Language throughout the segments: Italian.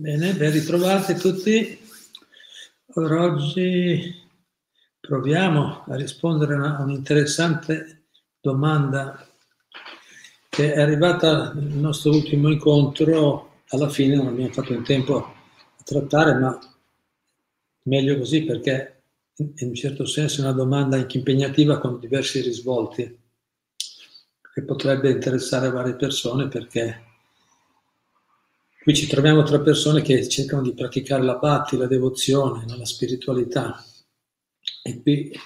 bene, ben ritrovati tutti. Allora, oggi proviamo a rispondere a un'interessante domanda che è arrivata nel nostro ultimo incontro, alla fine non abbiamo fatto in tempo a trattare, ma meglio così perché in un certo senso è una domanda anche impegnativa con diversi risvolti che potrebbe interessare varie persone perché Qui ci troviamo tra persone che cercano di praticare la bhakti, la devozione, la spiritualità. E qui eh,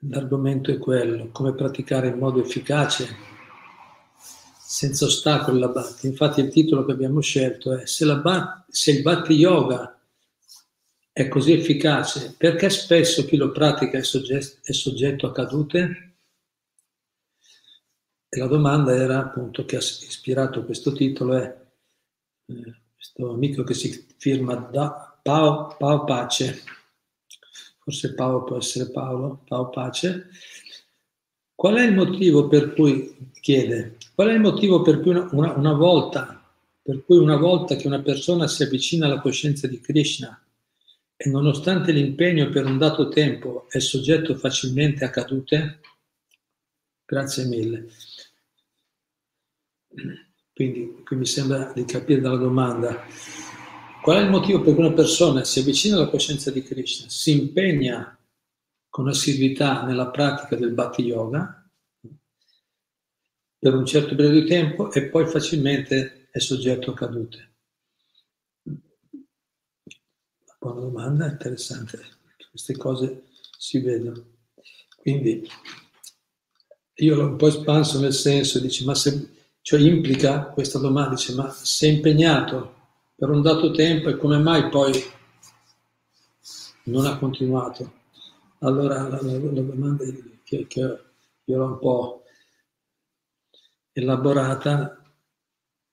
l'argomento è quello, come praticare in modo efficace, senza ostacoli la bhakti. Infatti il titolo che abbiamo scelto è se, bhakti, se il bhakti yoga è così efficace, perché spesso chi lo pratica è soggetto, è soggetto a cadute? E la domanda era appunto che ha ispirato questo titolo è eh, questo amico che si firma da Pao, Pao Pace, forse Pao può essere Paolo, Pao Pace. Qual è il motivo per cui, chiede, qual è il motivo per cui una, una, una volta, per cui una volta che una persona si avvicina alla coscienza di Krishna e nonostante l'impegno per un dato tempo è soggetto facilmente a cadute? Grazie mille. Quindi qui mi sembra di capire dalla domanda qual è il motivo per cui una persona si avvicina alla coscienza di Krishna, si impegna con assiduità nella pratica del Bhakti Yoga per un certo periodo di tempo e poi facilmente è soggetto a cadute. Buona domanda, interessante. Queste cose si vedono. Quindi io l'ho un po' espanso nel senso, dici, ma se cioè implica questa domanda, dice, ma sei impegnato per un dato tempo e come mai poi non ha continuato? Allora la, la, la domanda che, che io l'ho un po' elaborata,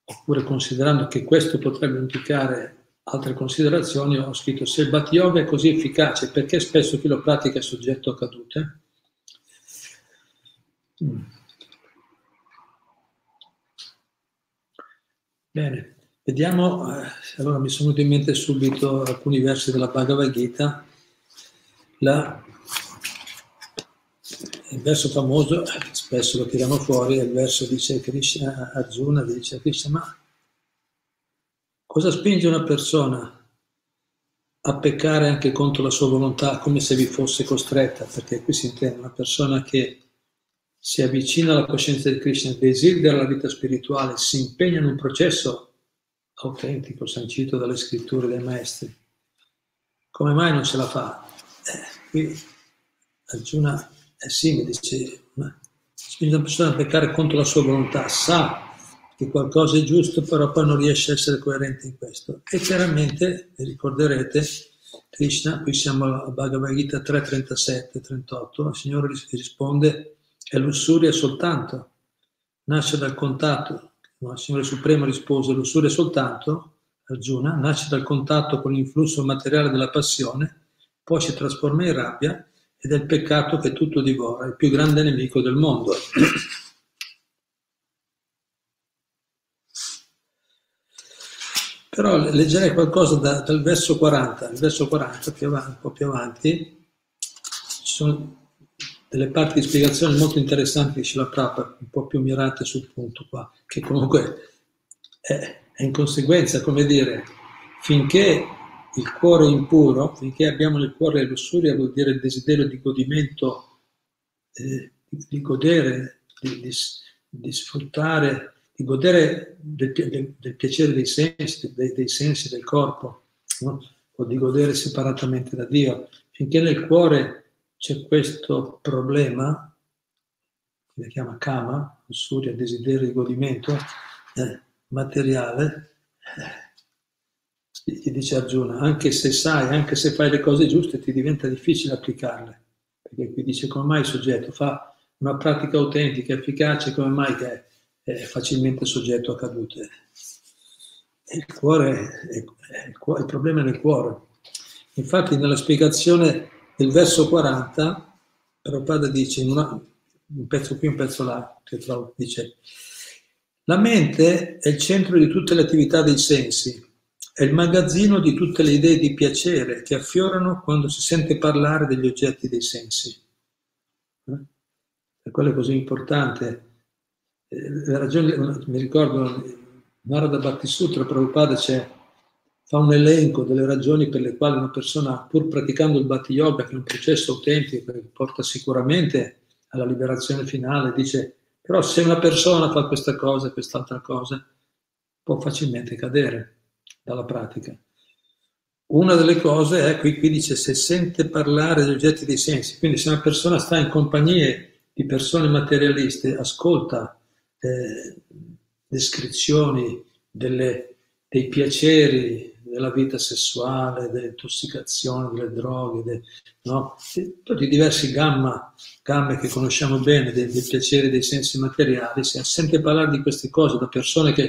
oppure considerando che questo potrebbe implicare altre considerazioni, ho scritto se il Bhatti Yoga è così efficace, perché spesso chi lo pratica è soggetto a cadute? Mm. Bene, vediamo, eh, allora mi sono venuti in mente subito alcuni versi della Bhagavad Gita. La, il verso famoso, spesso lo tiriamo fuori, è il verso dice Krishna, Arjuna, dice Krishna, ma cosa spinge una persona a peccare anche contro la sua volontà, come se vi fosse costretta? Perché qui si intende una persona che si avvicina alla coscienza di Krishna, desidera la vita spirituale, si impegna in un processo autentico, sancito dalle scritture dei maestri. Come mai non ce la fa? Eh, qui Arjuna è simile, dice, ma spinge una persona a peccare contro la sua volontà, sa che qualcosa è giusto, però poi non riesce a essere coerente in questo. E chiaramente, vi ricorderete, Krishna, qui siamo alla Bhagavad Gita 3.37-38, il Signore risponde è lussuria soltanto, nasce dal contatto, no, il Signore Supremo rispose, lussuria soltanto, Arjuna, nasce dal contatto con l'influsso materiale della passione, poi si trasforma in rabbia ed è il peccato che tutto divora, il più grande nemico del mondo. Però leggerei qualcosa da, dal verso 40, il verso 40 più avanti, un po' più avanti, ci sono delle parti di spiegazione molto interessanti di Shila Prabhupada, un po' più mirate sul punto qua, che comunque è, è in conseguenza, come dire, finché il cuore è impuro, finché abbiamo nel cuore lussuria, vuol dire il desiderio di godimento, eh, di godere, di, di, di, sfruttare, di godere del, del, del piacere dei sensi, dei, dei, sensi del corpo, no? o di godere separatamente da Dio. Finché nel cuore c'è questo problema, che si chiama kama, lussuria, desiderio di godimento eh, materiale, eh, dice Arjuna, anche se sai, anche se fai le cose giuste, ti diventa difficile applicarle. Perché qui dice come mai il soggetto fa una pratica autentica, efficace, come mai che è facilmente soggetto a cadute. Il cuore, è, è, il problema è nel cuore. Infatti nella spiegazione del verso 40, Prabhupada dice, in una, un pezzo qui, un pezzo là, che trovo, dice, la mente è il centro di tutte le attività dei sensi, è il magazzino di tutte le idee di piacere che affiorano quando si sente parlare degli oggetti dei sensi. Eh? Per quello è così importante. Eh, ragione, mi ricordo, Narada Bhattisutra, Prabhupada c'è, fa un elenco delle ragioni per le quali una persona, pur praticando il Bhatti Yoga, che è un processo autentico che porta sicuramente alla liberazione finale, dice, però se una persona fa questa cosa e quest'altra cosa, può facilmente cadere dalla pratica. Una delle cose è, qui, qui dice, se sente parlare degli oggetti dei sensi, quindi se una persona sta in compagnia di persone materialiste, ascolta eh, descrizioni delle, dei piaceri della vita sessuale, dell'intossicazione, delle droghe, de, no? tutti i diversi gamma, gamme che conosciamo bene dei, dei piaceri dei sensi materiali, se sente parlare di queste cose da persone che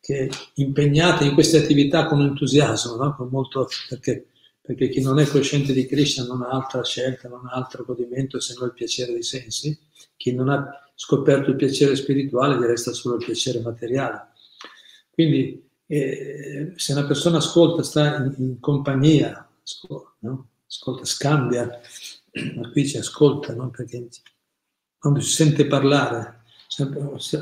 che impegnate in queste attività con entusiasmo, no? con molto, perché, perché, chi non è cosciente di Krishna non ha altra scelta, non ha altro godimento se non il piacere dei sensi, chi non ha scoperto il piacere spirituale gli resta solo il piacere materiale. Quindi eh, se una persona ascolta, sta in, in compagnia, ascolta, no? ascolta, scambia, ma qui ci ascolta, no? perché quando si sente parlare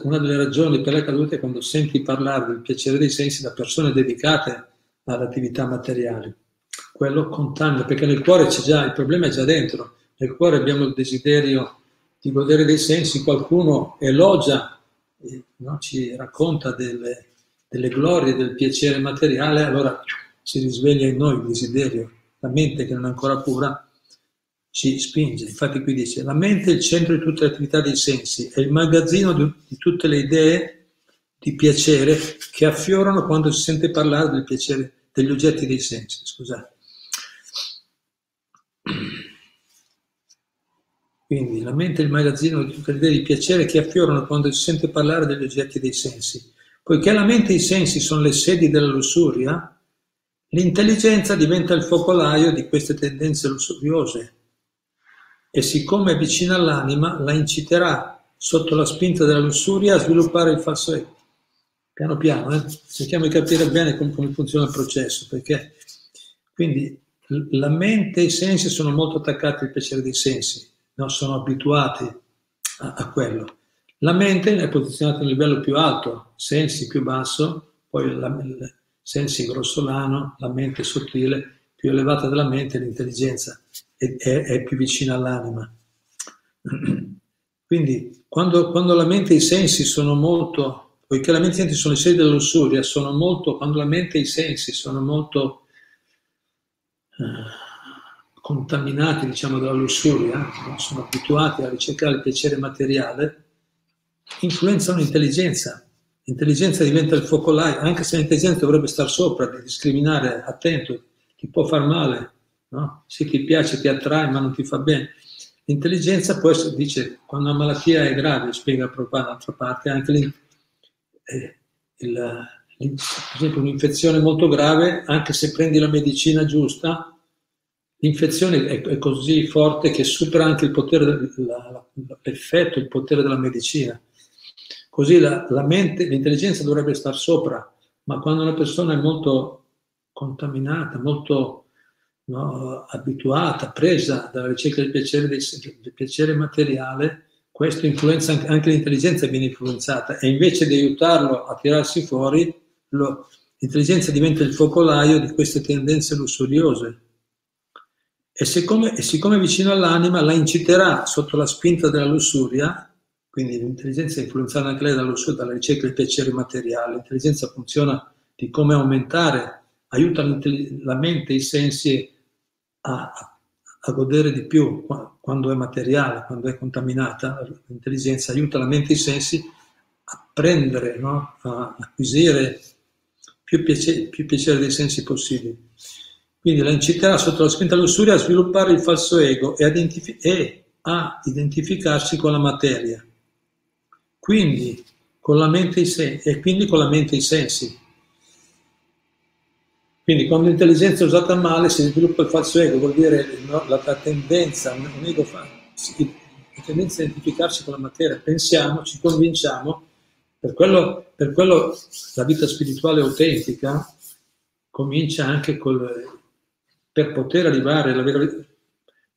una delle ragioni per le cadute è quando senti parlare del piacere dei sensi da persone dedicate alle attività materiali. Quello contamina, perché nel cuore c'è già, il problema è già dentro. Nel cuore abbiamo il desiderio di godere dei sensi, qualcuno elogia, no? ci racconta delle, delle glorie del piacere materiale, allora si risveglia in noi il desiderio, la mente che non è ancora pura ci spinge. Infatti qui dice, la mente è il centro di tutte le attività dei sensi, è il magazzino di, tutte le idee di piacere che affiorano quando si sente parlare del piacere degli oggetti dei sensi. Scusate. Quindi la mente è il magazzino di tutte le idee di piacere che affiorano quando si sente parlare degli oggetti dei sensi. Poiché la mente e i sensi sono le sedi della lussuria, l'intelligenza diventa il focolaio di queste tendenze lussuriose e siccome è vicina all'anima, la inciterà sotto la spinta della lussuria a sviluppare il falso ego. Piano piano, eh? cerchiamo di capire bene come, come funziona il processo, perché quindi la mente e i sensi sono molto attaccati al piacere dei sensi, no? sono abituati a, a quello. La mente è posizionata a un livello più alto, sensi più basso, poi la, il sensi grossolano, la mente sottile, più elevata della mente l'intelligenza è, è, è più vicina all'anima. Quindi quando, quando, la mente e i sensi sono molto, poiché la mente e i sensi sono le sedi della lussuria, sono molto, quando la mente e i sensi sono molto eh, contaminati, diciamo, dalla lussuria, sono abituati a ricercare il piacere materiale, influenzano l'intelligenza. L'intelligenza diventa il focolaio, anche se l'intelligenza dovrebbe stare sopra, di discriminare, attento, ti può far male, no? Sì, ti piace, ti attrae, ma non ti fa bene. L'intelligenza può essere, dice, quando una malattia è grave, spiega proprio dall'altra parte, anche eh, il, per esempio un'infezione molto grave, anche se prendi la medicina giusta, l'infezione è, è così forte che supera anche il potere, la, l'effetto, il potere della medicina. Così la, la mente, l'intelligenza dovrebbe star sopra, ma quando una persona è molto contaminata, molto no, abituata, presa dalla ricerca del piacere, del piacere materiale, questo influenza anche, anche, l'intelligenza viene influenzata e invece di aiutarlo a tirarsi fuori, lo, l'intelligenza diventa il focolaio di queste tendenze lussuriose. E siccome, e siccome è vicino all'anima, la inciterà sotto la spinta della lussuria, quindi l'intelligenza è influenzata anche lei dalla lussuria, dalla ricerca del piacere materiale. L'intelligenza funziona di come aumentare aiuta la mente e i sensi a, a, godere di più quando è materiale, quando è contaminata, l'intelligenza aiuta la mente e i sensi a prendere, no? a acquisire più piacere, più piacere dei sensi possibili. Quindi la inciterà sotto la spinta lussuria a sviluppare il falso ego e, identif- e a identificarsi con la materia. Quindi con la mente e quindi con la mente i sensi. Quindi quando l'intelligenza è usata male si sviluppa il falso ego, vuol dire no, la, la, tendenza, un ego fa, la tendenza a identificarsi con la materia. Pensiamo, ci convinciamo, per quello, per quello la vita spirituale autentica comincia anche col, per poter arrivare alla vera vita,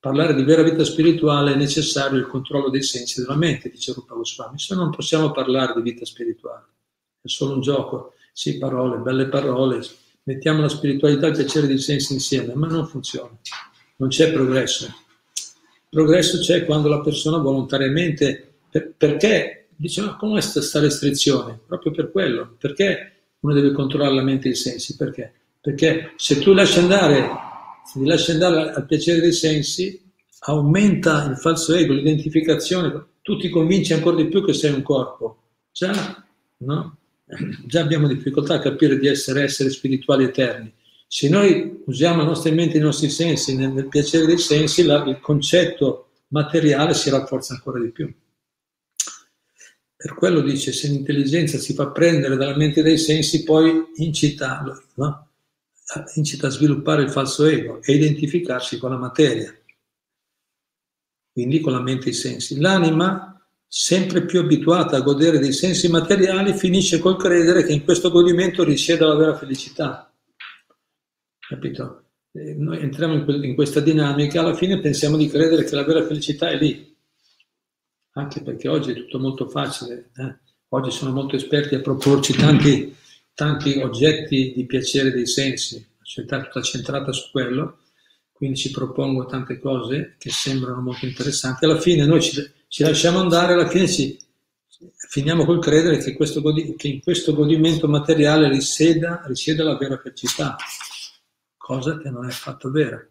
parlare di vera vita spirituale è necessario il controllo dei sensi della mente, dice Rupa Goswami, se no non possiamo parlare di vita spirituale, è solo un gioco, sì parole, belle parole, mettiamo la spiritualità e il piacere dei sensi insieme, ma non funziona, non c'è progresso. Progresso c'è quando la persona volontariamente, per, perché dice ma come questa restrizione? Proprio per quello, perché uno deve controllare la mente e i sensi? Perché? Perché se tu lasci andare, se ti lasci andare al piacere dei sensi, aumenta il falso ego, l'identificazione, tu ti convinci ancora di più che sei un corpo. Già, no? già abbiamo difficoltà a capire di essere esseri spirituali eterni. Se noi usiamo la nostra mente e i nostri sensi nel, nel piacere dei sensi, la, il concetto materiale si rafforza ancora di più. Per quello dice, se l'intelligenza si fa prendere dalla mente dei sensi, poi incita, no? Incita a sviluppare il falso ego e identificarsi con la materia, quindi con la mente e i sensi. L'anima sempre più abituata a godere dei sensi materiali, finisce col credere che in questo godimento risieda la vera felicità. Capito? E noi entriamo in, que- in, questa dinamica, alla fine pensiamo di credere che la vera felicità è lì, anche perché oggi è tutto molto facile, eh? oggi sono molto esperti a proporci tanti, tanti oggetti di piacere dei sensi, la società è tutta centrata su quello, quindi ci propongo tante cose che sembrano molto interessanti. Alla fine noi ci, ci lasciamo andare, alla fine ci, finiamo col credere che, questo, che, in questo godimento materiale risieda, risieda la vera felicità, cosa che non è affatto vera.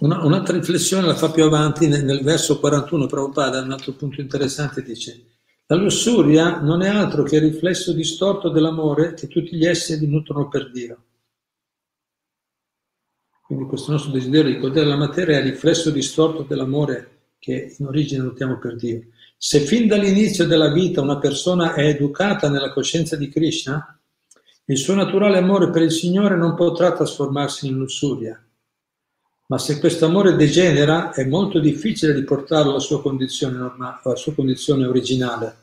Una, un'altra riflessione la fa più avanti nel, nel verso 41, Prabhupada, un altro punto interessante, dice la lussuria non è altro che il riflesso distorto dell'amore che tutti gli esseri nutrono per Dio. Quindi questo nostro desiderio di godere la materia è il riflesso distorto dell'amore che in origine nutriamo per Dio. Se fin dall'inizio della vita una persona è educata nella coscienza di Krishna, il suo naturale amore per il Signore non potrà trasformarsi in lussuria. Ma se questo amore degenera, è molto difficile riportarlo alla sua condizione, normale, alla sua condizione originale.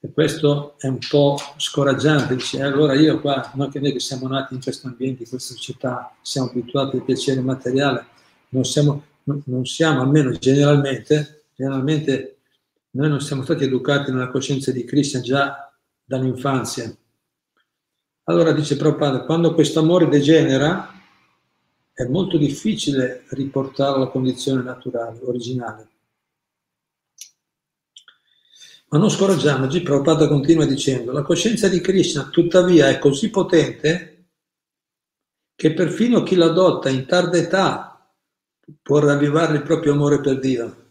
E questo è un po' scoraggiante, dice, allora io qua, non che noi che siamo nati in questo ambiente, in questa società, siamo abituati al piacere materiale, non siamo, non siamo almeno generalmente, generalmente noi non siamo stati educati nella coscienza di Krishna già dall'infanzia. Allora dice Prabhupada, quando questo amore degenera, è molto difficile riportarlo alla condizione naturale, originale. Ma non scoraggiamoci, Prabhupada continua dicendo, la coscienza di Krishna tuttavia è così potente che perfino chi l'adotta in tarda età può ravvivare il proprio amore per Dio,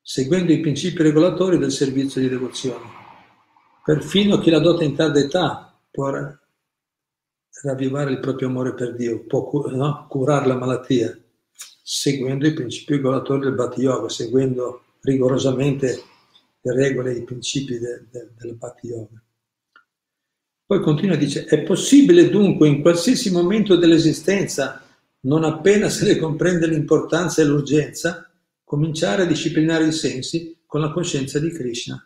seguendo i principi regolatori del servizio di devozione. Perfino chi l'adotta in tarda età può ravvivare il proprio amore per Dio, può no? curare la malattia, seguendo i principi regolatori del Bhatti Yoga, seguendo rigorosamente le regole e i principi de, de, del Bhakti Yoga. Poi continua e dice, è possibile dunque in qualsiasi momento dell'esistenza, non appena se ne comprende l'importanza e l'urgenza, cominciare a disciplinare i sensi con la coscienza di Krishna,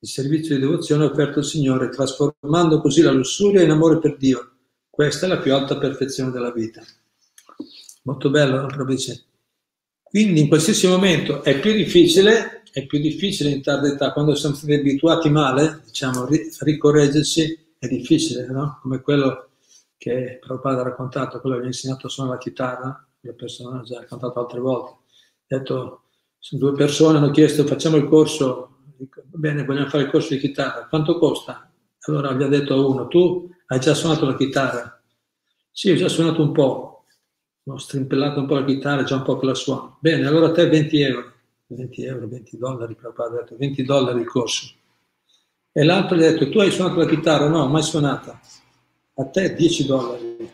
il servizio di devozione offerto al Signore, trasformando così la lussuria in amore per Dio. Questa è la più alta perfezione della vita. Molto bello, no? Proprio dice. Quindi in qualsiasi momento è più difficile è più difficile in tarda età, quando siamo stati abituati male, diciamo, ricorreggersi è difficile, no? Come quello che Prabhupada ha raccontato, quello che mi ha insegnato a suonare la chitarra, la persona ha già raccontato altre volte. Ha detto, due persone hanno chiesto facciamo il corso, bene, vogliamo fare il corso di chitarra, quanto costa? Allora gli ha detto a uno, tu hai già suonato la chitarra? Sì, ho già suonato un po', ho strimpellato un po' la chitarra, già un po' che la suono. Bene, allora a te 20 euro. 20 euro, 20 dollari, Prabhupada ha detto 20 dollari il corso. E l'altro gli ha detto, tu hai suonato la chitarra? No, mai suonata. A te 10 dollari.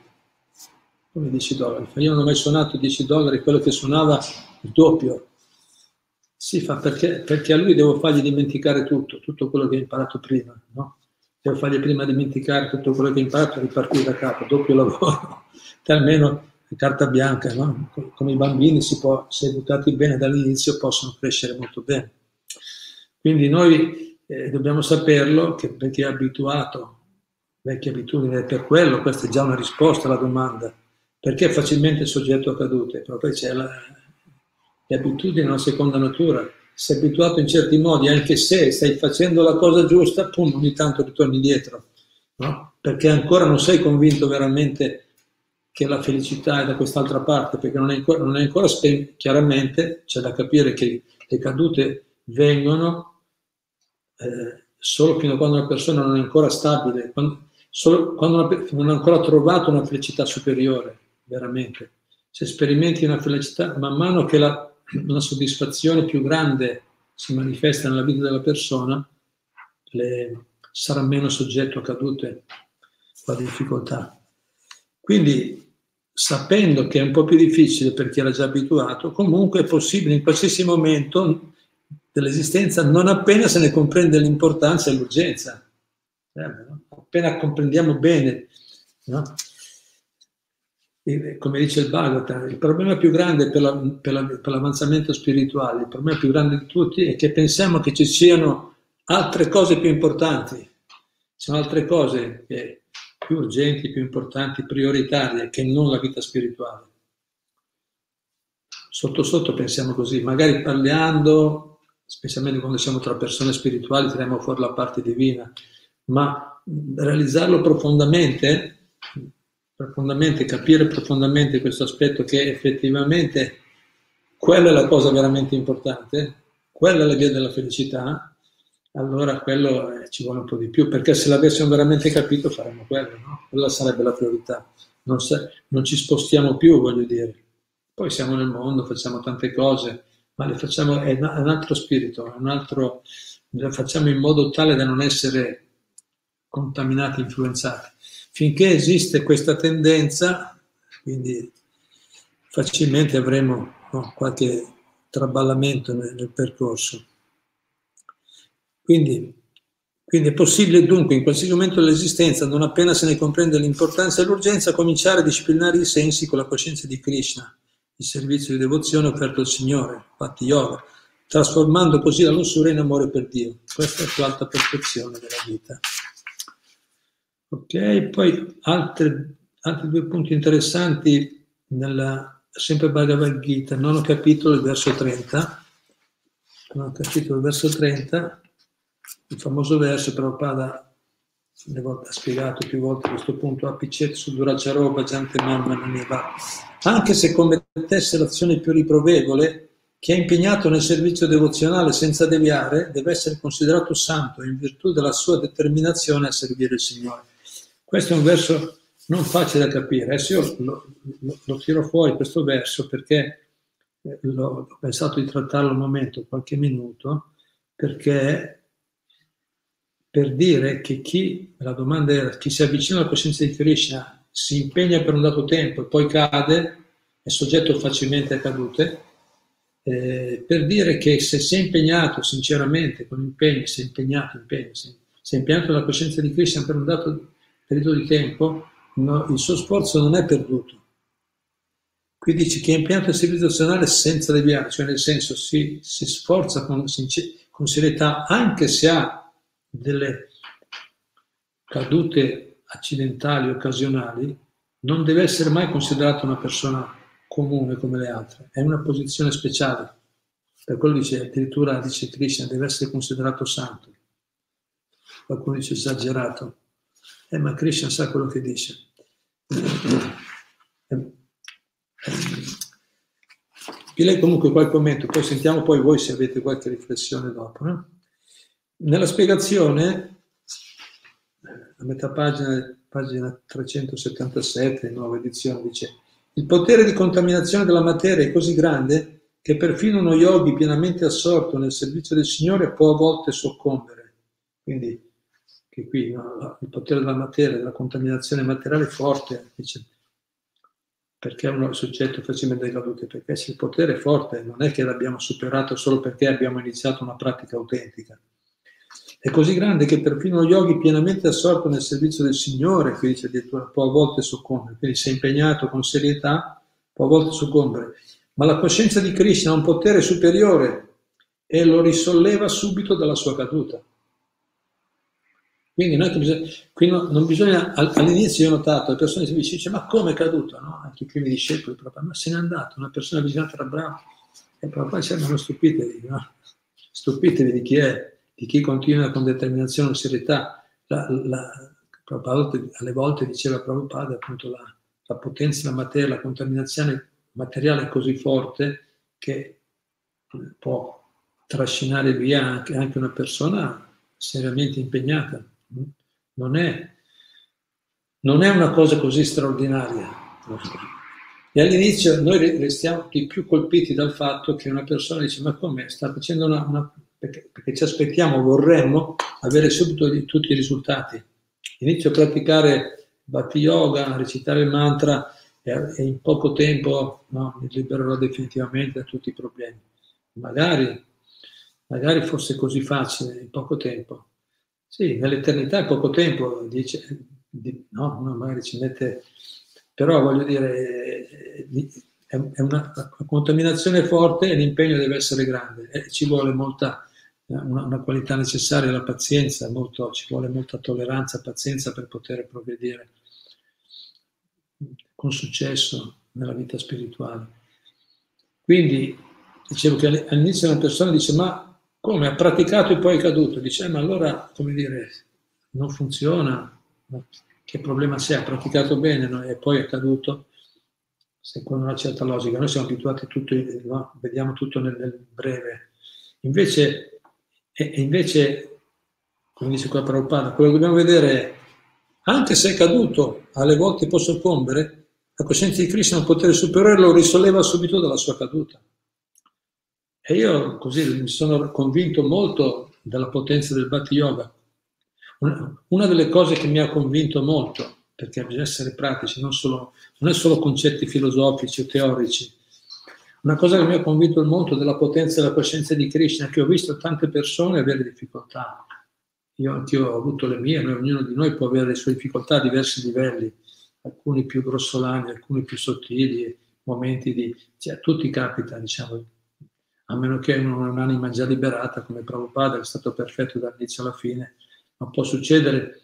Come 10 dollari? Io non ho mai suonato 10 dollari, quello che suonava il doppio. Si fa perché, perché a lui devo fargli dimenticare tutto, tutto quello che ha imparato prima, no? Devo fargli prima dimenticare tutto quello che ha imparato e ripartire da capo, doppio lavoro, che almeno carta bianca, no? Come i bambini si può, se educati bene dall'inizio, possono crescere molto bene. Quindi noi eh, dobbiamo saperlo che per chi è abituato, vecchie abitudini, è per quello, questa è già una risposta alla domanda, perché è facilmente soggetto a cadute, proprio c'è la, le abitudini è una seconda natura. Sei abituato in certi modi, anche se stai facendo la cosa giusta, pum, ogni tanto ritorni indietro, no? Perché ancora non sei convinto veramente che la felicità è da quest'altra parte, perché non è ancora, non è ancora spe- chiaramente, c'è da capire che le cadute vengono eh, solo fino a quando una persona non è ancora stabile, quando, solo quando non ha ancora trovato una felicità superiore, veramente. Se sperimenti una felicità, man mano che la, una soddisfazione più grande si manifesta nella vita della persona, le, sarà meno soggetto a cadute o a difficoltà. Quindi, sapendo che è un po' più difficile per chi era già abituato, comunque è possibile in qualsiasi momento dell'esistenza, non appena se ne comprende l'importanza e l'urgenza. Eh, appena comprendiamo bene no? Come dice il Bhagavatam, il problema più grande per, la, per, la, per, l'avanzamento spirituale, il problema più grande di tutti è che pensiamo che ci siano altre cose più importanti, ci sono altre cose che, più urgenti, più importanti, prioritarie che non la vita spirituale. Sotto sotto pensiamo così, magari parlando, specialmente quando siamo tra persone spirituali, tiriamo fuori la parte divina, ma realizzarlo profondamente profondamente, capire profondamente questo aspetto che effettivamente quella è la cosa veramente importante, quella è la via della felicità, allora quello eh, ci vuole un po' di più, perché se l'avessimo veramente capito faremmo quello, no? Quella sarebbe la priorità. Non, sa- non ci spostiamo più, voglio dire. Poi siamo nel mondo, facciamo tante cose, ma le facciamo, è un altro spirito, è un altro, le facciamo in modo tale da non essere contaminati, influenzati. Finché esiste questa tendenza, quindi facilmente avremo no, qualche traballamento nel, nel percorso. Quindi, quindi, è possibile dunque in qualsiasi momento dell'esistenza, non appena se ne comprende l'importanza e l'urgenza, cominciare a disciplinare i sensi con la coscienza di Krishna, il servizio di devozione offerto al Signore, Patti Yoga, trasformando così la lussuria in amore per Dio. Questa è la più alta perfezione della vita. Ok, poi altre, altri due punti interessanti nella sempre Bhagavad Gita, nono capitolo, verso 30. Nono capitolo, verso 30, il famoso verso, Prabhupada ha spiegato più volte questo punto, apicet su duracharoba jante mamma naneva. Anche se commettesse l'azione più riprovevole, chi è impegnato nel servizio devozionale senza deviare deve essere considerato santo in virtù della sua determinazione a servire il Signore. Questo è un verso non facile da capire. Adesso io lo, lo, lo tiro fuori questo verso perché eh, l'ho, ho pensato di trattarlo un momento, qualche minuto, perché per dire che chi, la domanda era, chi si avvicina alla coscienza di Krishna si impegna per un dato tempo e poi cade, è soggetto facilmente a cadute, eh, per dire che se sei impegnato sinceramente, con impegno, sei impegnato, impegno, sei, sei impegnato nella coscienza di Krishna per un dato periodo di tempo, no, il suo sforzo non è perduto. Qui dice che è impianto servizio azionale senza deviare, cioè nel senso si, si sforza con, con serietà anche se ha delle cadute accidentali, occasionali, non deve essere mai considerato una persona comune come le altre, è una posizione speciale. Per quello dice, addirittura dice Krishna, deve essere considerato santo. Qualcuno dice esagerato. Eh, ma Krishna sa quello che dice. Vi leggo comunque qualche commento, poi sentiamo poi voi se avete qualche riflessione dopo. No? Nella spiegazione, a metà pagina, pagina 377, nuova edizione, dice il potere di contaminazione della materia è così grande che perfino uno yogi pienamente assorto nel servizio del Signore può a volte soccombere Quindi che qui no, il potere della materia, della contaminazione materiale è forte, dice, perché uno è soggetto facilmente decadute? Perché se il potere è forte, non è che l'abbiamo superato solo perché abbiamo iniziato una pratica autentica. È così grande che perfino lo yogi pienamente assorto nel servizio del Signore, qui dice addirittura, può a volte soccombere, quindi se è impegnato con serietà, può a volte soccombere. Ma la coscienza di Krishna ha un potere superiore e lo risolleva subito dalla sua caduta. Quindi bisogna, qui non bisogna, all'inizio io ho notato, le persone si dicono, ma come è caduto? No? Anche i primi discepoli, proprio, ma se n'è andato, una persona avvicinata era brava. E proprio dicevano, stupitevi, no? stupitevi di chi è, di chi continua con determinazione e serietà. La, la, alle volte diceva Prabhupada appunto la, la potenza della materia, la contaminazione materiale è così forte che può trascinare via anche, anche una persona seriamente impegnata. Non è, non è una cosa così straordinaria. E all'inizio noi restiamo più colpiti dal fatto che una persona dice ma come sta facendo una, una perché, perché, ci aspettiamo, vorremmo avere subito di, tutti i risultati. Inizio a praticare Bhakti Yoga, a recitare il mantra e, e in poco tempo no, mi libererò definitivamente da tutti i problemi. Magari, magari fosse così facile in poco tempo, sì, nell'eternità è poco tempo, dice, no, uno magari ci mette, però voglio dire, è una, una contaminazione forte e l'impegno deve essere grande e ci vuole molta, una, una, qualità necessaria, la pazienza, molto, ci vuole molta tolleranza, pazienza per poter progredire con successo nella vita spirituale. Quindi dicevo che all'inizio una persona dice ma come? Ha praticato e poi è caduto. Dice, eh, ma allora, come dire, non funziona. Che problema c'è? Ha praticato bene no? e poi è caduto? Secondo una certa logica. Noi siamo abituati tutto, no? vediamo tutto nel, nel breve. Invece, e, invece, come dice qua Prabhupada, quello che dobbiamo vedere è, anche se è caduto, alle volte può soccombere, la coscienza di Krishna ha un potere superiore lo risolleva subito dalla sua caduta. E io così mi sono convinto molto della potenza del Bhakti Yoga. Una delle cose che mi ha convinto molto, perché bisogna essere pratici, non, solo, non è solo concetti filosofici o teorici, una cosa che mi ha convinto molto della potenza della coscienza di Krishna, che ho visto tante persone avere difficoltà. Io anch'io ho avuto le mie, ognuno di noi può avere le sue difficoltà a diversi livelli, alcuni più grossolani, alcuni più sottili, momenti di... Cioè, a tutti capita, diciamo, a meno che non è un'anima già liberata come Prabhupada, che è stato perfetto dall'inizio alla fine, ma può succedere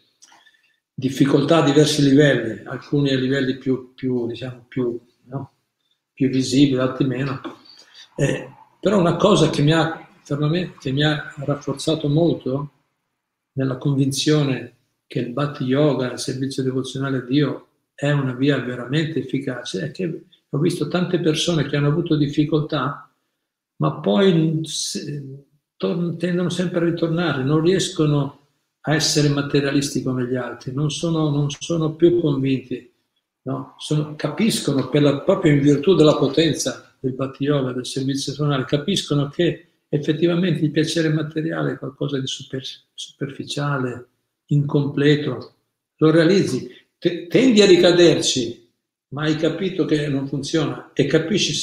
difficoltà a diversi livelli, alcuni a livelli più, più, diciamo, più, no? più visibili, altri meno. Eh, però una cosa che mi, ha, che mi ha rafforzato molto nella convinzione che il Bhakti Yoga, il servizio devozionale a Dio, è una via veramente efficace, è che ho visto tante persone che hanno avuto difficoltà ma poi tendono sempre a ritornare, non riescono a essere materialisti come gli altri, non sono, non sono più convinti, no? sono, capiscono la, proprio in virtù della potenza del Bhakti Yoga, del servizio tonale, capiscono che effettivamente il piacere materiale è qualcosa di super, superficiale, incompleto, lo realizzi, te, tendi a ricaderci, ma hai capito che non funziona e capisci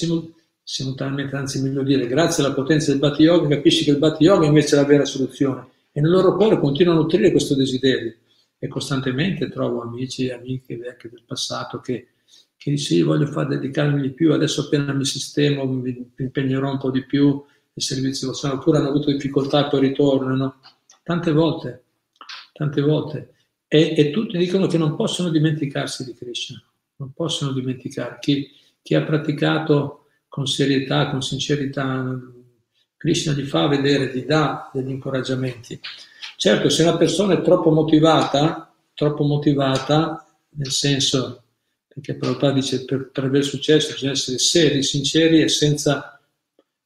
simultaneamente anzi meglio dire, grazie alla potenza del Bhatti Yoga capisci che il Bhatti Yoga invece è la vera soluzione e nel loro cuore continuano a nutrire questo desiderio e costantemente trovo amici e amiche vecchie del passato che, che dicono sì, voglio far dedicarmi di più, adesso appena mi sistemo mi impegnerò un po' di più nel servizio devozionale, oppure hanno avuto difficoltà e poi ritornano. Tante volte, tante volte. E, e, tutti dicono che non possono dimenticarsi di Krishna, non possono dimenticare. Chi, chi ha praticato con serietà, con sincerità, Krishna gli fa vedere, gli dà degli incoraggiamenti. Certo, se una persona è troppo motivata, troppo motivata, nel senso, perché Prabhupada dice per, per aver successo bisogna essere seri, sinceri e senza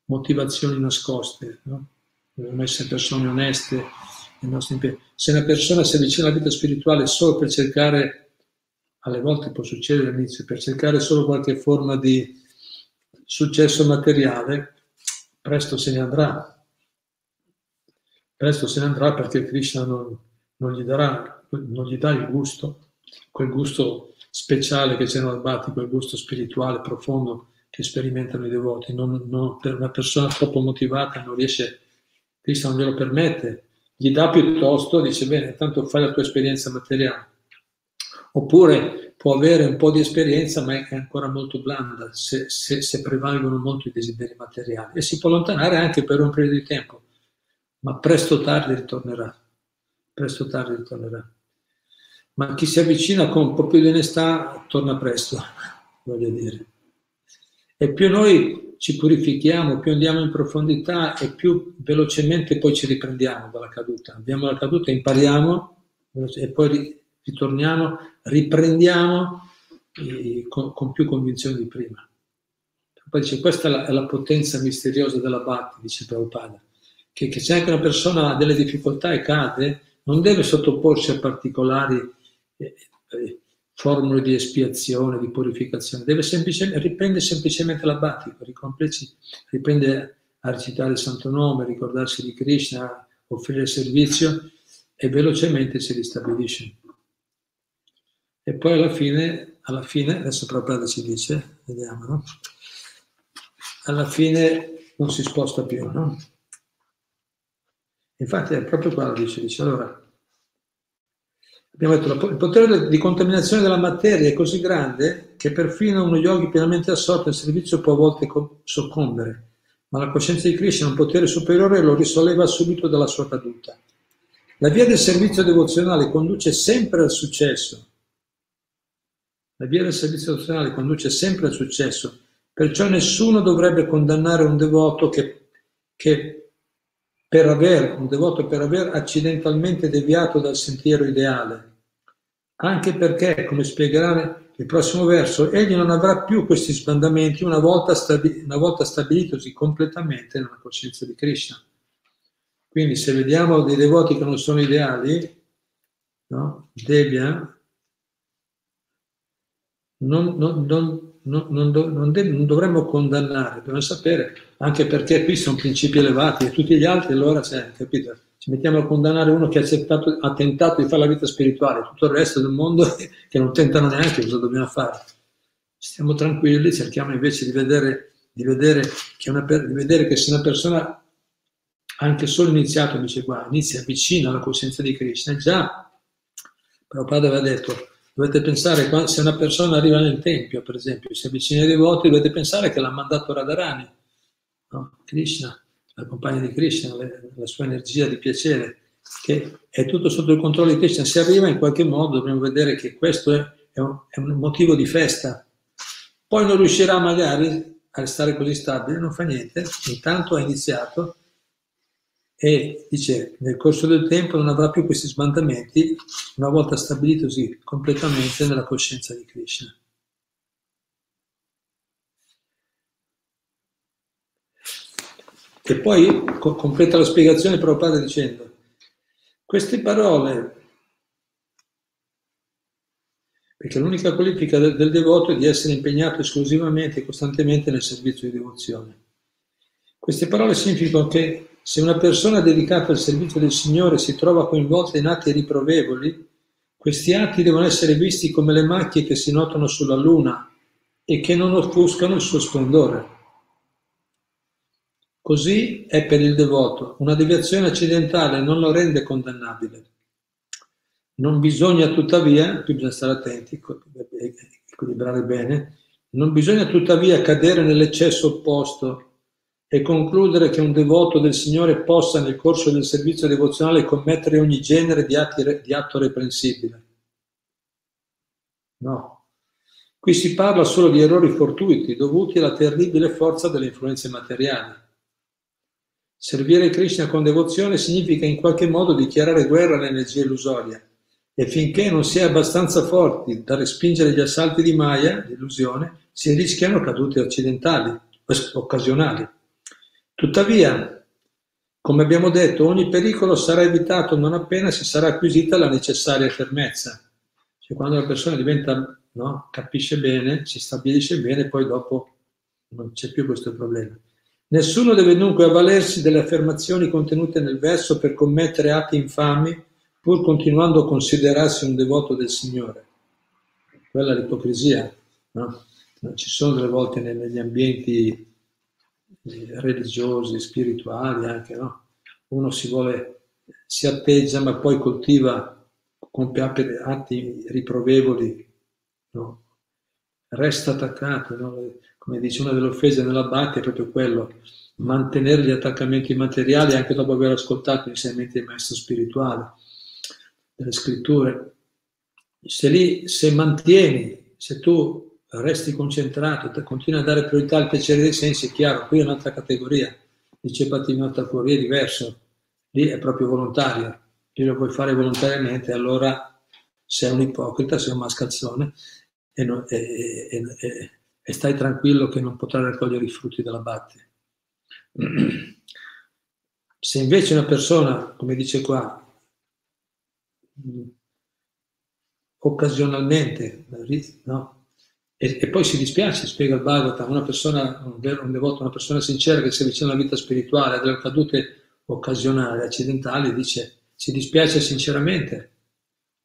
motivazioni nascoste, no? dobbiamo essere persone oneste. Se una persona si avvicina alla vita spirituale solo per cercare, alle volte può succedere all'inizio, per cercare solo qualche forma di, successo materiale, presto se ne andrà. presto se ne andrà perché Krishna non, non, gli, darà, non gli dà il gusto, quel gusto speciale che c'è Bhatti, quel gusto spirituale profondo che sperimentano i devoti. Non, non, per una persona troppo motivata non riesce, Krishna non glielo permette, gli dà piuttosto, dice bene, tanto fai la tua esperienza materiale. Oppure può avere un po' di esperienza ma è ancora molto blanda se, se, se prevalgono molto i desideri materiali e si può allontanare anche per un periodo di tempo, ma presto o tardi ritornerà, presto o tardi ritornerà. Ma chi si avvicina con un po' più di onestà torna presto, voglio dire. E più noi ci purifichiamo, più andiamo in profondità e più velocemente poi ci riprendiamo dalla caduta. Abbiamo la caduta, impariamo e poi ritorniamo, riprendiamo eh, con, con, più convinzione di prima. Poi dice, questa è la, è la potenza misteriosa della Bhatti, dice Prabhupada, che, che se anche una persona ha delle difficoltà e cade, non deve sottoporsi a particolari eh, eh, formule di espiazione, di purificazione, deve semplicemente, riprende semplicemente la Bhatti, riprende a recitare il santo nome, ricordarsi di Krishna, offrire servizio e velocemente si ristabilisce. E poi alla fine, alla fine adesso Prabhupada ci dice, vediamo, no? alla fine non si sposta più, no? Infatti è proprio qua lo dice, dice allora, abbiamo detto, il potere di contaminazione della materia è così grande che perfino uno yogi pienamente assorto al servizio può a volte soccombere, ma la coscienza di Krishna, un potere superiore, lo risolleva subito dalla sua caduta. La via del servizio devozionale conduce sempre al successo, la via del servizio devozionale conduce sempre al successo, perciò nessuno dovrebbe condannare un devoto che, che per aver, un devoto per aver accidentalmente deviato dal sentiero ideale. Anche perché, come spiegherà il prossimo verso, egli non avrà più questi sbandamenti una volta, stabi- una volta stabilitosi completamente nella coscienza di Krishna. Quindi se vediamo dei devoti che non sono ideali, no? Devya, non, non, non, non, dovremmo condannare, dobbiamo sapere, anche perché qui sono principi elevati e tutti gli altri allora, cioè, capito? Ci mettiamo a condannare uno che ha, accettato, ha tentato di fare la vita spirituale, tutto il resto del mondo che non tentano neanche, cosa dobbiamo fare? Stiamo tranquilli, cerchiamo invece di vedere, di vedere, che, una, di vedere che se una persona anche solo iniziato, dice qua, inizia vicino alla coscienza di Krishna, già Prabhupada aveva detto Dovete pensare, se una persona arriva nel Tempio, per esempio, si avvicina ai devoti, dovete pensare che l'ha mandato Radharani, no? Krishna, la compagna di Krishna, la sua energia di piacere, che è tutto sotto il controllo di Krishna. Se arriva in qualche modo dobbiamo vedere che questo è, è un motivo di festa. Poi non riuscirà magari a restare così stabile, non fa niente, intanto ha iniziato e dice nel corso del tempo non avrà più questi sbandamenti una volta stabilitosi completamente nella coscienza di Krishna. E poi co- completa la spiegazione Prabhupada dicendo queste parole, perché l'unica qualifica del, del devoto è di essere impegnato esclusivamente e costantemente nel servizio di devozione. Queste parole significano che se una persona dedicata al servizio del Signore si trova coinvolta in atti riprovevoli, questi atti devono essere visti come le macchie che si notano sulla luna e che non offuscano il suo splendore. Così è per il devoto. Una deviazione accidentale non lo rende condannabile. Non bisogna tuttavia, qui bisogna stare attenti, equilibrare bene, non bisogna tuttavia cadere nell'eccesso opposto e concludere che un devoto del Signore possa nel corso del servizio devozionale commettere ogni genere di, atti, di atto reprensibile. No. Qui si parla solo di errori fortuiti dovuti alla terribile forza delle influenze materiali. Servire Krishna con devozione significa in qualche modo dichiarare guerra all'energia illusoria e finché non si è abbastanza forti da respingere gli assalti di Maya, l'illusione, si rischiano cadute accidentali, occasionali. Tuttavia, come abbiamo detto, ogni pericolo sarà evitato non appena si sarà acquisita la necessaria fermezza. Cioè, quando la persona diventa, no, capisce bene, si stabilisce bene, poi dopo non c'è più questo problema. Nessuno deve dunque avvalersi delle affermazioni contenute nel verso per commettere atti infami, pur continuando a considerarsi un devoto del Signore. Quella è l'ipocrisia, no? Ci sono delle volte negli ambienti religiosi, spirituali anche, no? Uno si vuole, si atteggia ma poi coltiva, compie atti riprovevoli, no? Resta attaccato, no? come dice una delle offese nell'abbate, è proprio quello, mantenere gli attaccamenti materiali anche dopo aver ascoltato insegnamenti del maestro spirituale, delle scritture. Se lì, se mantieni, se tu resti concentrato, continui a dare priorità al piacere dei sensi, è chiaro, qui è un'altra categoria, dice Patimata Fuori, è diverso, lì è proprio volontario, lì lo puoi fare volontariamente, allora sei un ipocrita, sei un mascalzone e, no, e, e, e stai tranquillo che non potrai raccogliere i frutti della batte. Se invece una persona, come dice qua, occasionalmente, no? E, e, poi si dispiace, spiega il Bhagavatam, una persona, un, vero, un devoto, una persona sincera che si avvicina alla vita spirituale, a delle cadute occasionali, accidentali, dice si dispiace sinceramente,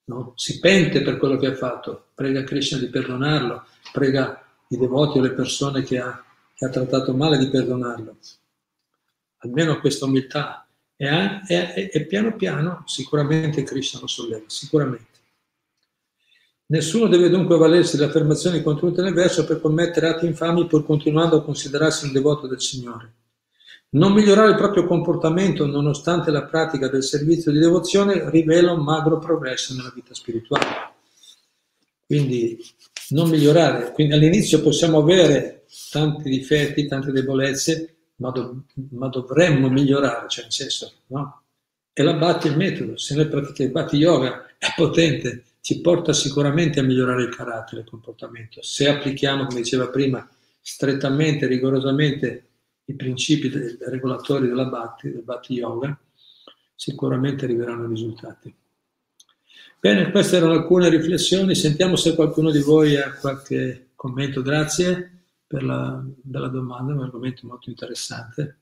no? si pente per quello che ha fatto, prega Krishna di perdonarlo, prega i devoti o le persone che ha, che ha trattato male di perdonarlo. Almeno questa umiltà. E, e, e piano piano sicuramente Krishna lo solleva, sicuramente. Nessuno deve dunque valersi delle affermazioni contenute nel verso per commettere atti infami pur continuando a considerarsi un devoto del Signore. Non migliorare il proprio comportamento nonostante la pratica del servizio di devozione rivela un magro progresso nella vita spirituale. Quindi non migliorare. Quindi all'inizio possiamo avere tanti difetti, tante debolezze, ma, do, ma dovremmo migliorare, cioè nel senso, no? E la Bhatti è il metodo, se noi pratichiamo il Bhatti Yoga è potente, ci porta sicuramente a migliorare il carattere, il comportamento. Se applichiamo, come diceva prima, strettamente, rigorosamente i principi regolatori della Bhatti, del Bhatti Yoga, sicuramente arriveranno risultati. Bene, queste erano alcune riflessioni. Sentiamo se qualcuno di voi ha qualche commento. Grazie per la bella domanda, è un argomento molto interessante.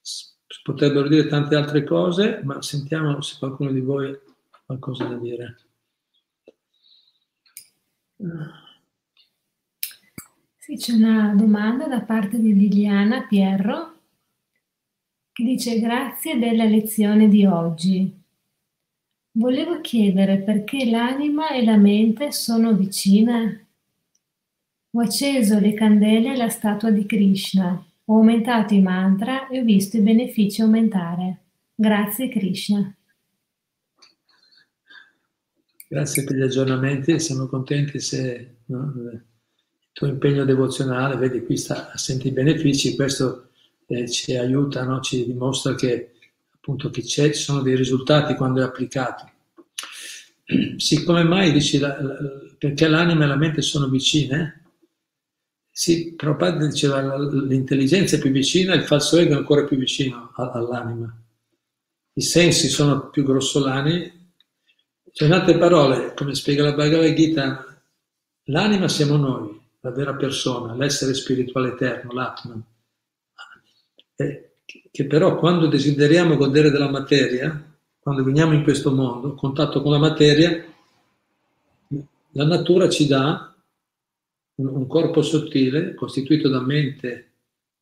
Si potrebbero dire tante altre cose, ma sentiamo se qualcuno di voi ha qualcosa da dire. Sì, c'è una domanda da parte di Liliana Pierro che dice grazie della lezione di oggi. Volevo chiedere perché l'anima e la mente sono vicine. Ho acceso le candele alla statua di Krishna, ho aumentato i mantra e ho visto i benefici aumentare. Grazie Krishna. Grazie per gli aggiornamenti, siamo contenti se no, il tuo impegno devozionale, vedi qui sta, senti i benefici, questo eh, ci aiuta, no? ci dimostra che appunto che ci sono dei risultati quando è applicato. Siccome mai dici la, la, perché l'anima e la mente sono vicine? Sì, Prabhupada diceva l'intelligenza è più vicina, il falso ego è ancora più vicino all'anima. I sensi sono più grossolani. Cioè, in altre parole, come spiega la Bhagavad Gita, l'anima siamo noi, la vera persona, l'essere spirituale eterno, l'Atman. Che però quando desideriamo godere della materia, quando veniamo in questo mondo, contatto con la materia, la natura ci dà un corpo sottile costituito da mente,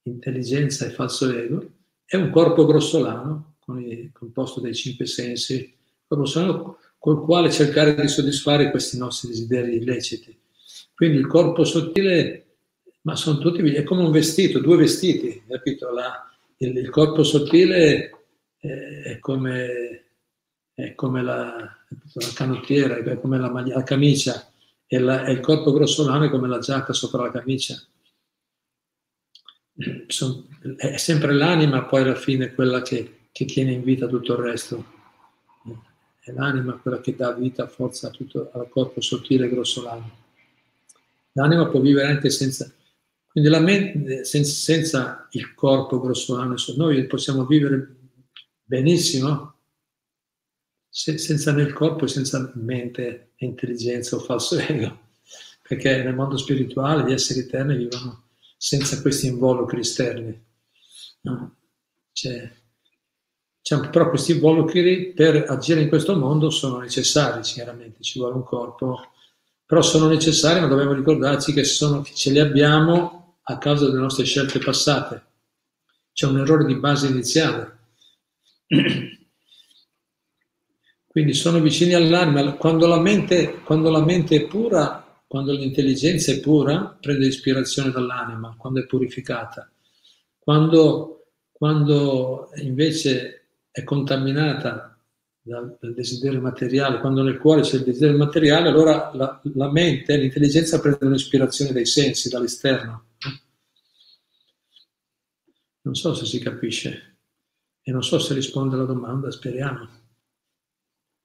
intelligenza e falso ego e un corpo grossolano composto dai cinque sensi, grossolano col quale cercare di soddisfare questi nostri desideri illeciti. Quindi il corpo sottile, ma sono tutti, è come un vestito, due vestiti, capito? La, il, il corpo sottile è, è, come, è come la, la, canottiera, è come la, la camicia e, la, e, il corpo grossolano è come la giacca sopra la camicia. è sempre l'anima poi alla fine quella che, che tiene in vita tutto il resto. È l'anima quella che dà vita, forza tutto, al corpo sottile e grossolano. L'anima può vivere anche senza, quindi la mente, senza, senza il corpo grossolano, noi possiamo vivere benissimo se, senza nel corpo e senza mente, intelligenza o falso ego, perché nel mondo spirituale gli esseri eterni vivono senza questi involucri esterni. No? C'è, c'è, però questi involucri per agire in questo mondo sono necessari, chiaramente, ci vuole un corpo, però sono necessari, ma dobbiamo ricordarci che, sono, che ce li abbiamo a causa delle nostre scelte passate. C'è un errore di base iniziale. Quindi sono vicini all'anima. Quando la mente, quando la mente è pura, quando l'intelligenza è pura, prende ispirazione dall'anima, quando è purificata. Quando, quando invece è contaminata dal, dal, desiderio materiale, quando nel cuore c'è il desiderio materiale, allora la, la mente, l'intelligenza prendono ispirazione dai sensi, dall'esterno. Non so se si capisce e non so se risponde alla domanda, speriamo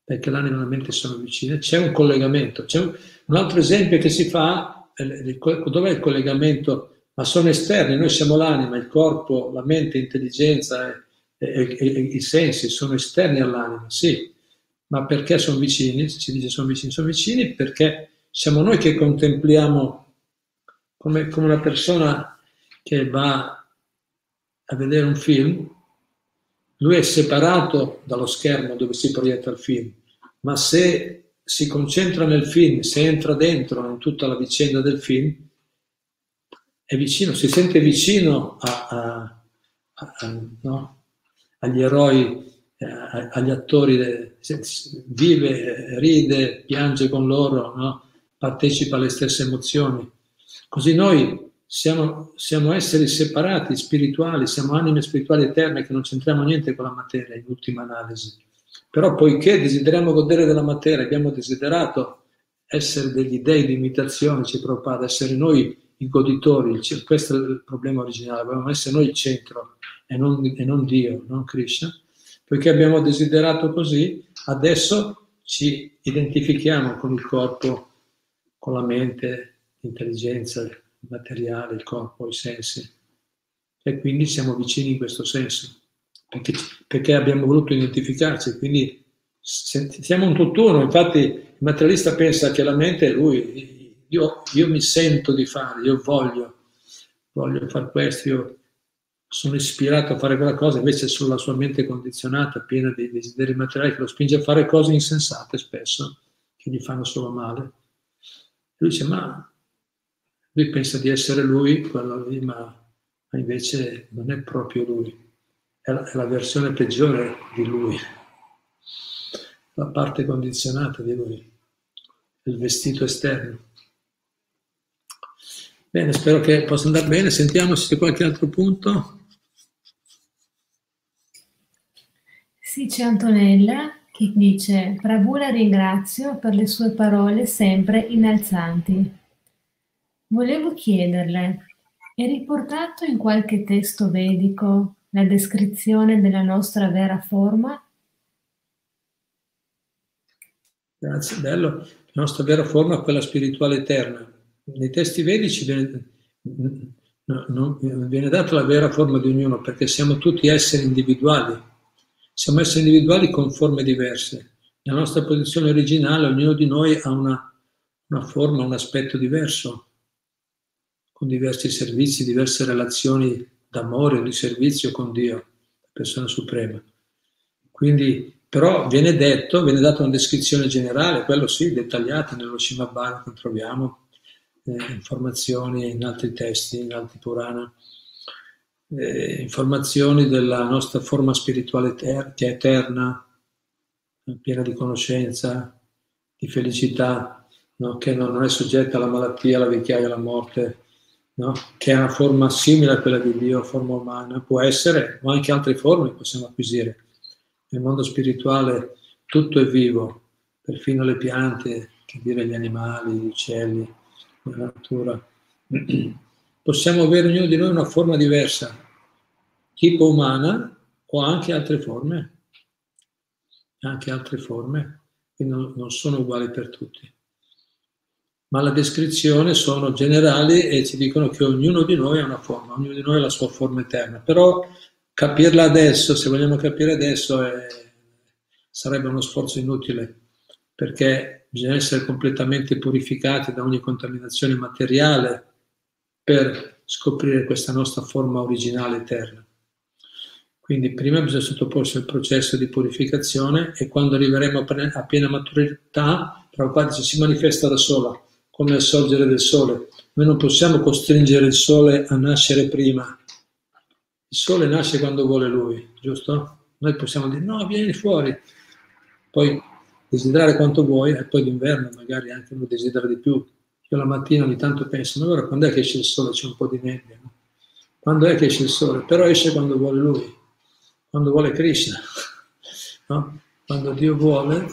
perché l'anima e la mente sono vicine, c'è un collegamento. C'è un, un altro esempio che si fa, eh, dov'è il collegamento? Ma sono esterni, noi siamo l'anima, il corpo, la mente, l'intelligenza i sensi sono esterni all'anima, sì, ma perché sono vicini? Si dice sono vicini, sono vicini perché siamo noi che contempliamo come, come una persona che va a vedere un film, lui è separato dallo schermo dove si proietta il film, ma se si concentra nel film, se entra dentro in tutta la vicenda del film, è vicino, si sente vicino a, a, a, no? Agli eroi, agli attori, vive, ride, piange con loro, no? partecipa alle stesse emozioni. Così noi siamo, siamo, esseri separati, spirituali, siamo anime spirituali eterne che non c'entriamo niente con la materia in ultima analisi. Però poiché desideriamo godere della materia, abbiamo desiderato essere degli dei di imitazione, ci Prabhupada, essere noi i goditori, questo è il problema originale, dobbiamo essere noi il centro e non, e non Dio, non Krishna. Poiché abbiamo desiderato così, adesso ci identifichiamo con il corpo, con la mente, l'intelligenza, materiale, il corpo, i sensi. E quindi siamo vicini in questo senso, perché, perché abbiamo voluto identificarci, quindi siamo un tutt'uno. Infatti il materialista pensa che la mente è lui, io, io mi sento di fare, io voglio, voglio fare questo, io sono ispirato a fare quella cosa, invece è solo la sua mente condizionata, piena di desideri materiali, che lo spinge a fare cose insensate spesso, che gli fanno solo male. Lui dice, ma lui pensa di essere lui, quello lì, ma, ma invece non è proprio lui, è la, è la versione peggiore di lui, la parte condizionata di lui, il vestito esterno. Bene, spero che possa andare bene. Sentiamo se c'è qualche altro punto. Sì, c'è Antonella che dice: Bravura ringrazio per le sue parole sempre innalzanti. Volevo chiederle, è riportato in qualche testo vedico la descrizione della nostra vera forma? Grazie, bello. La nostra vera forma è quella spirituale eterna. Nei testi vedici viene, no, no, viene data la vera forma di ognuno perché siamo tutti esseri individuali. Siamo esseri individuali con forme diverse. Nella nostra posizione originale ognuno di noi ha una, una forma, un aspetto diverso con diversi servizi, diverse relazioni d'amore o di servizio con Dio, la persona suprema. Quindi, però viene detto, viene data una descrizione generale, quello sì, dettagliata nello Shimabhara che troviamo, informazioni in altri testi, in altri Purana, eh, informazioni della nostra forma spirituale eter- che è eterna, piena di conoscenza, di felicità, no? che non è soggetta alla malattia, alla vecchiaia, alla morte, no? che ha una forma simile a quella di Dio, forma umana, può essere, ma anche altre forme possiamo acquisire. Nel mondo spirituale tutto è vivo, perfino le piante, che dire gli animali, gli uccelli, la natura. Possiamo avere ognuno di noi una forma diversa, tipo umana o anche altre forme, anche altre forme che non, non sono uguali per tutti ma la descrizione sono generali e ci dicono che ognuno di noi ha una forma, ognuno di noi ha la sua forma eterna. Però capirla adesso, se vogliamo capire adesso, è, sarebbe uno sforzo inutile, perché bisogna essere completamente purificati da ogni contaminazione materiale per scoprire questa nostra forma originale eterna. Quindi prima bisogna sottoporsi al processo di purificazione e quando arriveremo a piena maturità, Prabhupada si manifesta da sola, come il sorgere del sole. Noi non possiamo costringere il sole a nascere prima. Il sole nasce quando vuole lui, giusto? Noi possiamo dire no, vieni fuori, poi desiderare quanto vuoi e poi d'inverno magari anche uno desidera di più. Io la mattina ogni tanto penso, ma allora quando è che esce il sole? C'è un po' di nebbia. No? Quando è che esce il sole? Però esce quando vuole lui, quando vuole Krishna. No? Quando Dio vuole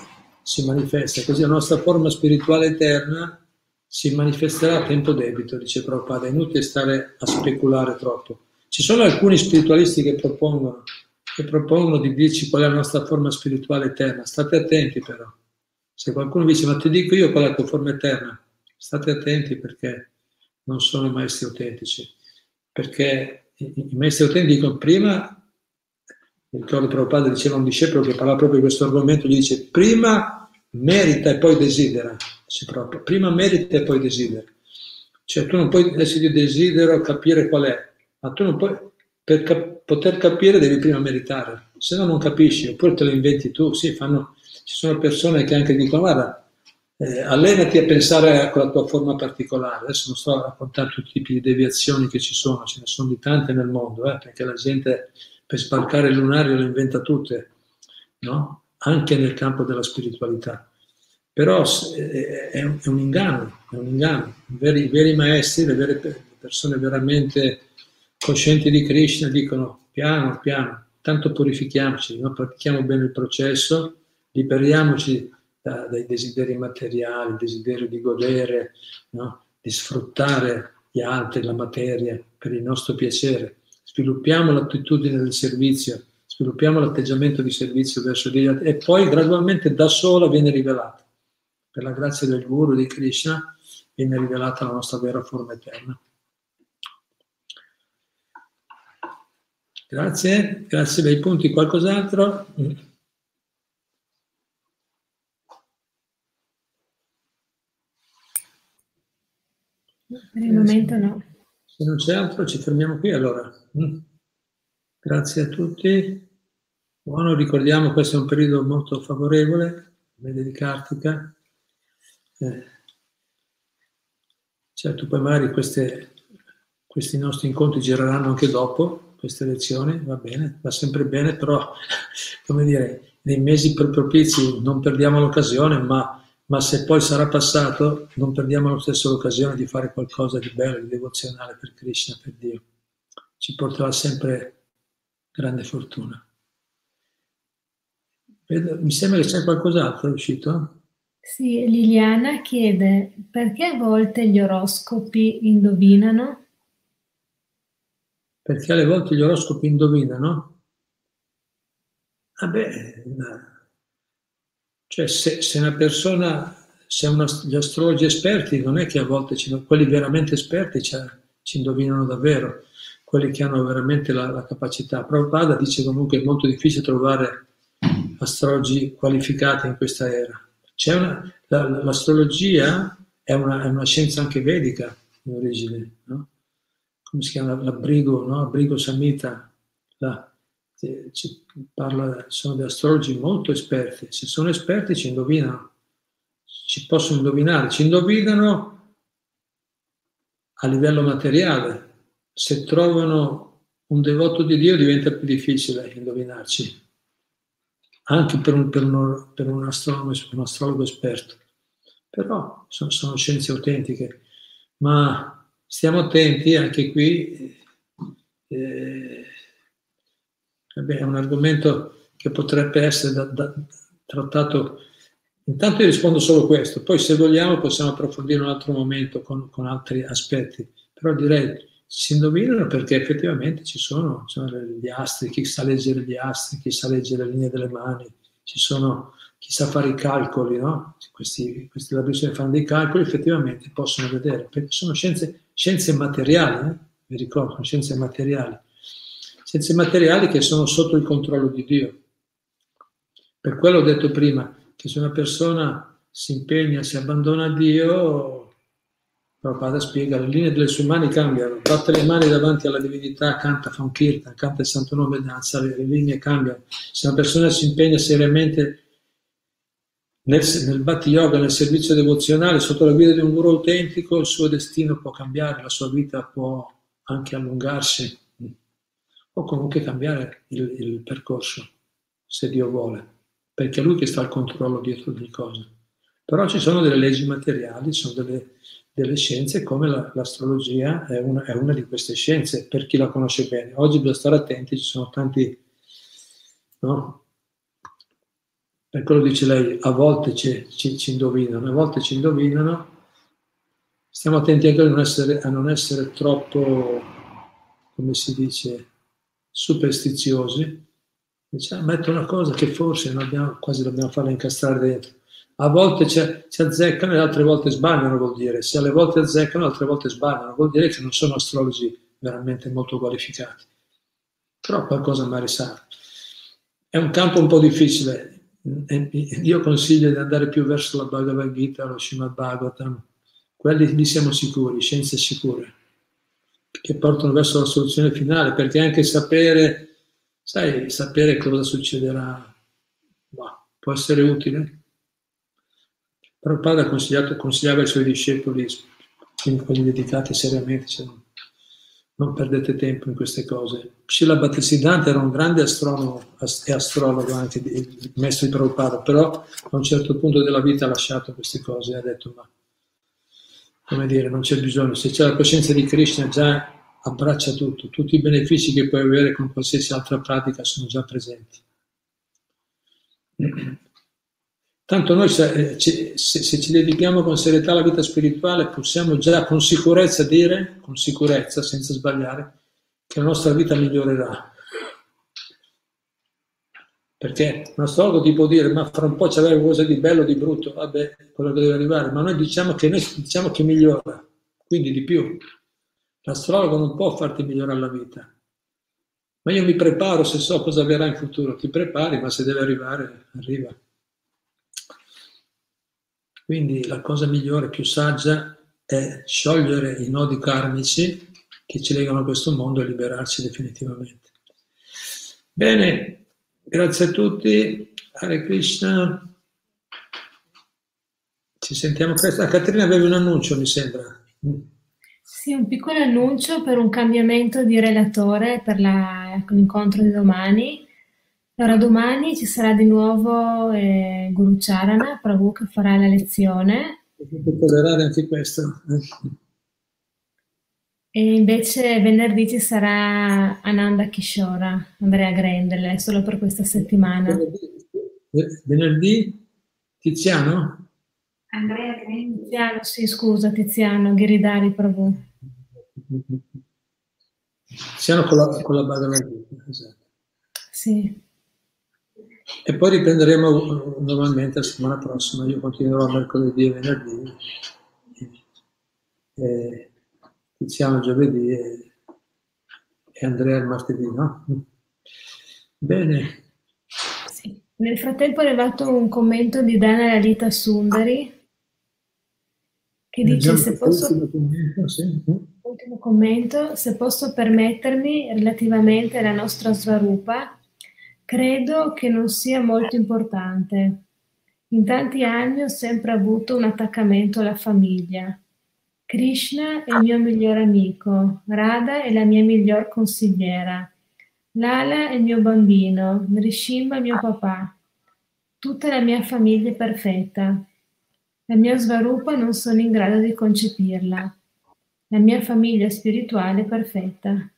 si manifesta, così la nostra forma spirituale eterna si manifesterà a tempo debito, dice Prabhupada, è inutile stare a speculare troppo. Ci sono alcuni spiritualisti che propongono, che propongono di dirci qual è la nostra forma spirituale eterna, state attenti però. Se qualcuno dice ma ti dico io qual è la tua forma eterna, state attenti perché non sono maestri autentici, perché i, maestri autentici dicono prima, mi ricordo Prabhupada diceva un discepolo che parlava proprio di questo argomento, gli dice prima merita e poi desidera, dice proprio, prima merita e poi desidera. Cioè tu non puoi adesso io desidero capire qual è, ma tu non puoi, per cap- poter capire devi prima meritare, se no non capisci, oppure te lo inventi tu. Sì, fanno, ci sono persone che anche dicono, guarda, eh, allenati a pensare a quella tua forma particolare. Adesso non sto a raccontare tutti i tipi di deviazioni che ci sono, ce ne sono di tante nel mondo, eh, perché la gente per spalcare il lunario le inventa tutte, no? anche nel campo della spiritualità. Però eh, è un, è un inganno, è un inganno. I veri, i veri maestri, le vere persone veramente coscienti di Krishna dicono piano piano, tanto purifichiamoci, no? pratichiamo bene il processo, liberiamoci da, dai desideri materiali, desiderio di godere, no? di sfruttare gli altri, la materia per il nostro piacere, sviluppiamo l'attitudine del servizio, sviluppiamo l'atteggiamento di servizio verso gli altri e poi gradualmente da sola viene rivelata. Per la grazia del Guru, di Krishna, viene rivelata la nostra vera forma eterna. Grazie, grazie bei punti. Qualcos'altro? Per il momento no. Se non c'è altro ci fermiamo qui allora. Mm. Grazie a tutti. Buono, ricordiamo questo è un periodo molto favorevole, mese di Kartika. Eh, certo, poi magari queste, questi nostri incontri gireranno anche dopo, queste lezioni, va bene, va sempre bene, però, come dire, nei mesi propizi non perdiamo l'occasione, ma, ma, se poi sarà passato, non perdiamo lo stesso l'occasione di fare qualcosa di bello, di devozionale per Krishna, per Dio. Ci porterà sempre grande fortuna. Mi sembra che c'è qualcos'altro è uscito? Sì, Liliana chiede perché a volte gli oroscopi indovinano? Perché alle volte gli oroscopi indovinano. Vabbè, cioè se, se, una persona, se una, gli astrologi esperti, non è che a volte ci, quelli veramente esperti ci, ci, indovinano davvero, quelli che hanno veramente la, la capacità. Prabhupada dice comunque che è molto difficile trovare astrologi qualificati in questa era. Una, la, l'astrologia è una, è una, scienza anche vedica in origine, no? Come si chiama, l'abbrigo, no? Abrigo Samhita, la, ci parla, sono degli astrologi molto esperti, se sono esperti ci indovinano, ci possono indovinare, ci indovinano a livello materiale, se trovano un devoto di Dio diventa più difficile indovinarci, anche per un, per un, per un, astrologo, un astrologo, esperto. Però sono, sono scienze autentiche, ma stiamo attenti anche qui, eh, vabbè, è un argomento che potrebbe essere da, da, trattato. Intanto io rispondo solo questo, poi se vogliamo possiamo approfondire un altro momento con, con altri aspetti, però direi si indovinano perché effettivamente ci sono, sono gli astri, chi sa leggere gli astri, chi sa leggere le linee delle mani, ci sono chi sa fare i calcoli, no? questi, questi laboratori fanno dei calcoli, effettivamente possono vedere, perché sono scienze scienze materiali, eh? vi ricordo, scienze materiali, scienze materiali che sono sotto il controllo di Dio. Per quello ho detto prima che se una persona si impegna, si abbandona a Dio, Prabhupada spiega, le linee delle sue mani cambiano, batte le mani davanti alla divinità, canta, fa un kirtan, canta il santo nome, danza, le linee cambiano. Se una persona si impegna seriamente nel, nel Bhatti Yoga, nel servizio devozionale, sotto la guida di un guru autentico, il suo destino può cambiare, la sua vita può anche allungarsi o comunque cambiare il, il percorso, se Dio vuole, perché è Lui che sta al controllo dietro ogni cosa. Però ci sono delle leggi materiali, sono delle delle scienze come la, l'astrologia è una, è una, di queste scienze, per chi la conosce bene. Oggi bisogna stare attenti, ci sono tanti, no? Per quello dice lei, a volte ci, ci, ci, indovinano, a volte ci indovinano. Stiamo attenti anche a non essere, a non essere troppo, come si dice, superstiziosi. Dice, ah, metto una cosa che forse abbiamo, quasi dobbiamo farla incastrare dentro a volte ci azzeccano e altre volte sbagliano, vuol dire. Se alle volte azzeccano, altre volte sbagliano, vuol dire che non sono astrologi veramente molto qualificati. Però qualcosa magari sa. È un campo un po' difficile. Io consiglio di andare più verso la Bhagavad Gita, lo Srimad Bhagavatam. Quelli lì siamo sicuri, scienze sicure, che portano verso la soluzione finale, perché anche sapere, sai, sapere cosa succederà, wow, può essere utile Prabhupada consigliava ai suoi discepoli, quelli dedicati seriamente, cioè non perdete tempo in queste cose. Srila Bhattisiddhanta era un grande astronomo e astrologo anche, il maestro di Prabhupada, però a un certo punto della vita ha lasciato queste cose e ha detto ma come dire, non c'è bisogno, se c'è la coscienza di Krishna già abbraccia tutto, tutti i benefici che puoi avere con qualsiasi altra pratica sono già presenti. Tanto noi se, se, ci dedichiamo con serietà alla vita spirituale possiamo già con sicurezza dire, con sicurezza, senza sbagliare, che la nostra vita migliorerà. Perché un astrologo ti può dire, ma fra un po' c'è qualcosa di bello, di brutto, vabbè, quello che deve arrivare, ma noi diciamo che, noi diciamo che migliora, quindi di più. L'astrologo non può farti migliorare la vita. Ma io mi preparo se so cosa avverrà in futuro, ti prepari, ma se deve arrivare, arriva. Quindi la cosa migliore, più saggia, è sciogliere i nodi karmici che ci legano a questo mondo e liberarci definitivamente. Bene, grazie a tutti. Hare Krishna. Ci sentiamo presto. Ah, Caterina avevi un annuncio, mi sembra. Sì, un piccolo annuncio per un cambiamento di relatore per la, l'incontro di domani. Allora, domani ci sarà di nuovo eh, Guru Charana, Prabhu che farà la lezione. Tollerare anche questo. E invece venerdì ci sarà Ananda Kishora, Andrea Grendele, solo per questa settimana. Venerdì, venerdì Tiziano? Andrea Grendele. Tiziano, sì, scusa, Tiziano, Ghiridari Prabhu. Tiziano con la, con la esatto. Sì. E poi riprenderemo normalmente la settimana prossima. Io continuerò mercoledì e venerdì, e Tiziano giovedì e, e Andrea il martedì, no? Bene. Sì. Nel frattempo è arrivato un commento di Dana Lalita Sundari che dice se posso... Commento, sì. Ultimo commento, se posso permettermi relativamente alla nostra Svarupa, Credo che non sia molto importante. In tanti anni ho sempre avuto un attaccamento alla famiglia. Krishna è il mio migliore amico, Radha è la mia miglior consigliera, Lala è il mio bambino, Nrishimba è mio papà. Tutta la mia famiglia è perfetta. La mia svarupa non sono in grado di concepirla. La mia famiglia spirituale è perfetta.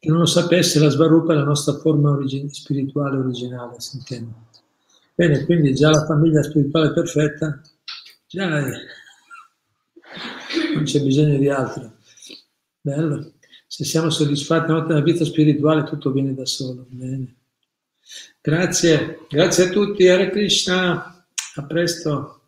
Chi non lo sapesse, la Svarupa è la nostra forma origin- spirituale originale, sentiamo. Bene, quindi già la famiglia spirituale perfetta, già è, non c'è bisogno di altro. Bello. Se siamo soddisfatti nella vita spirituale, tutto viene da solo. Bene. Grazie, grazie a tutti, Hare Krishna, a presto.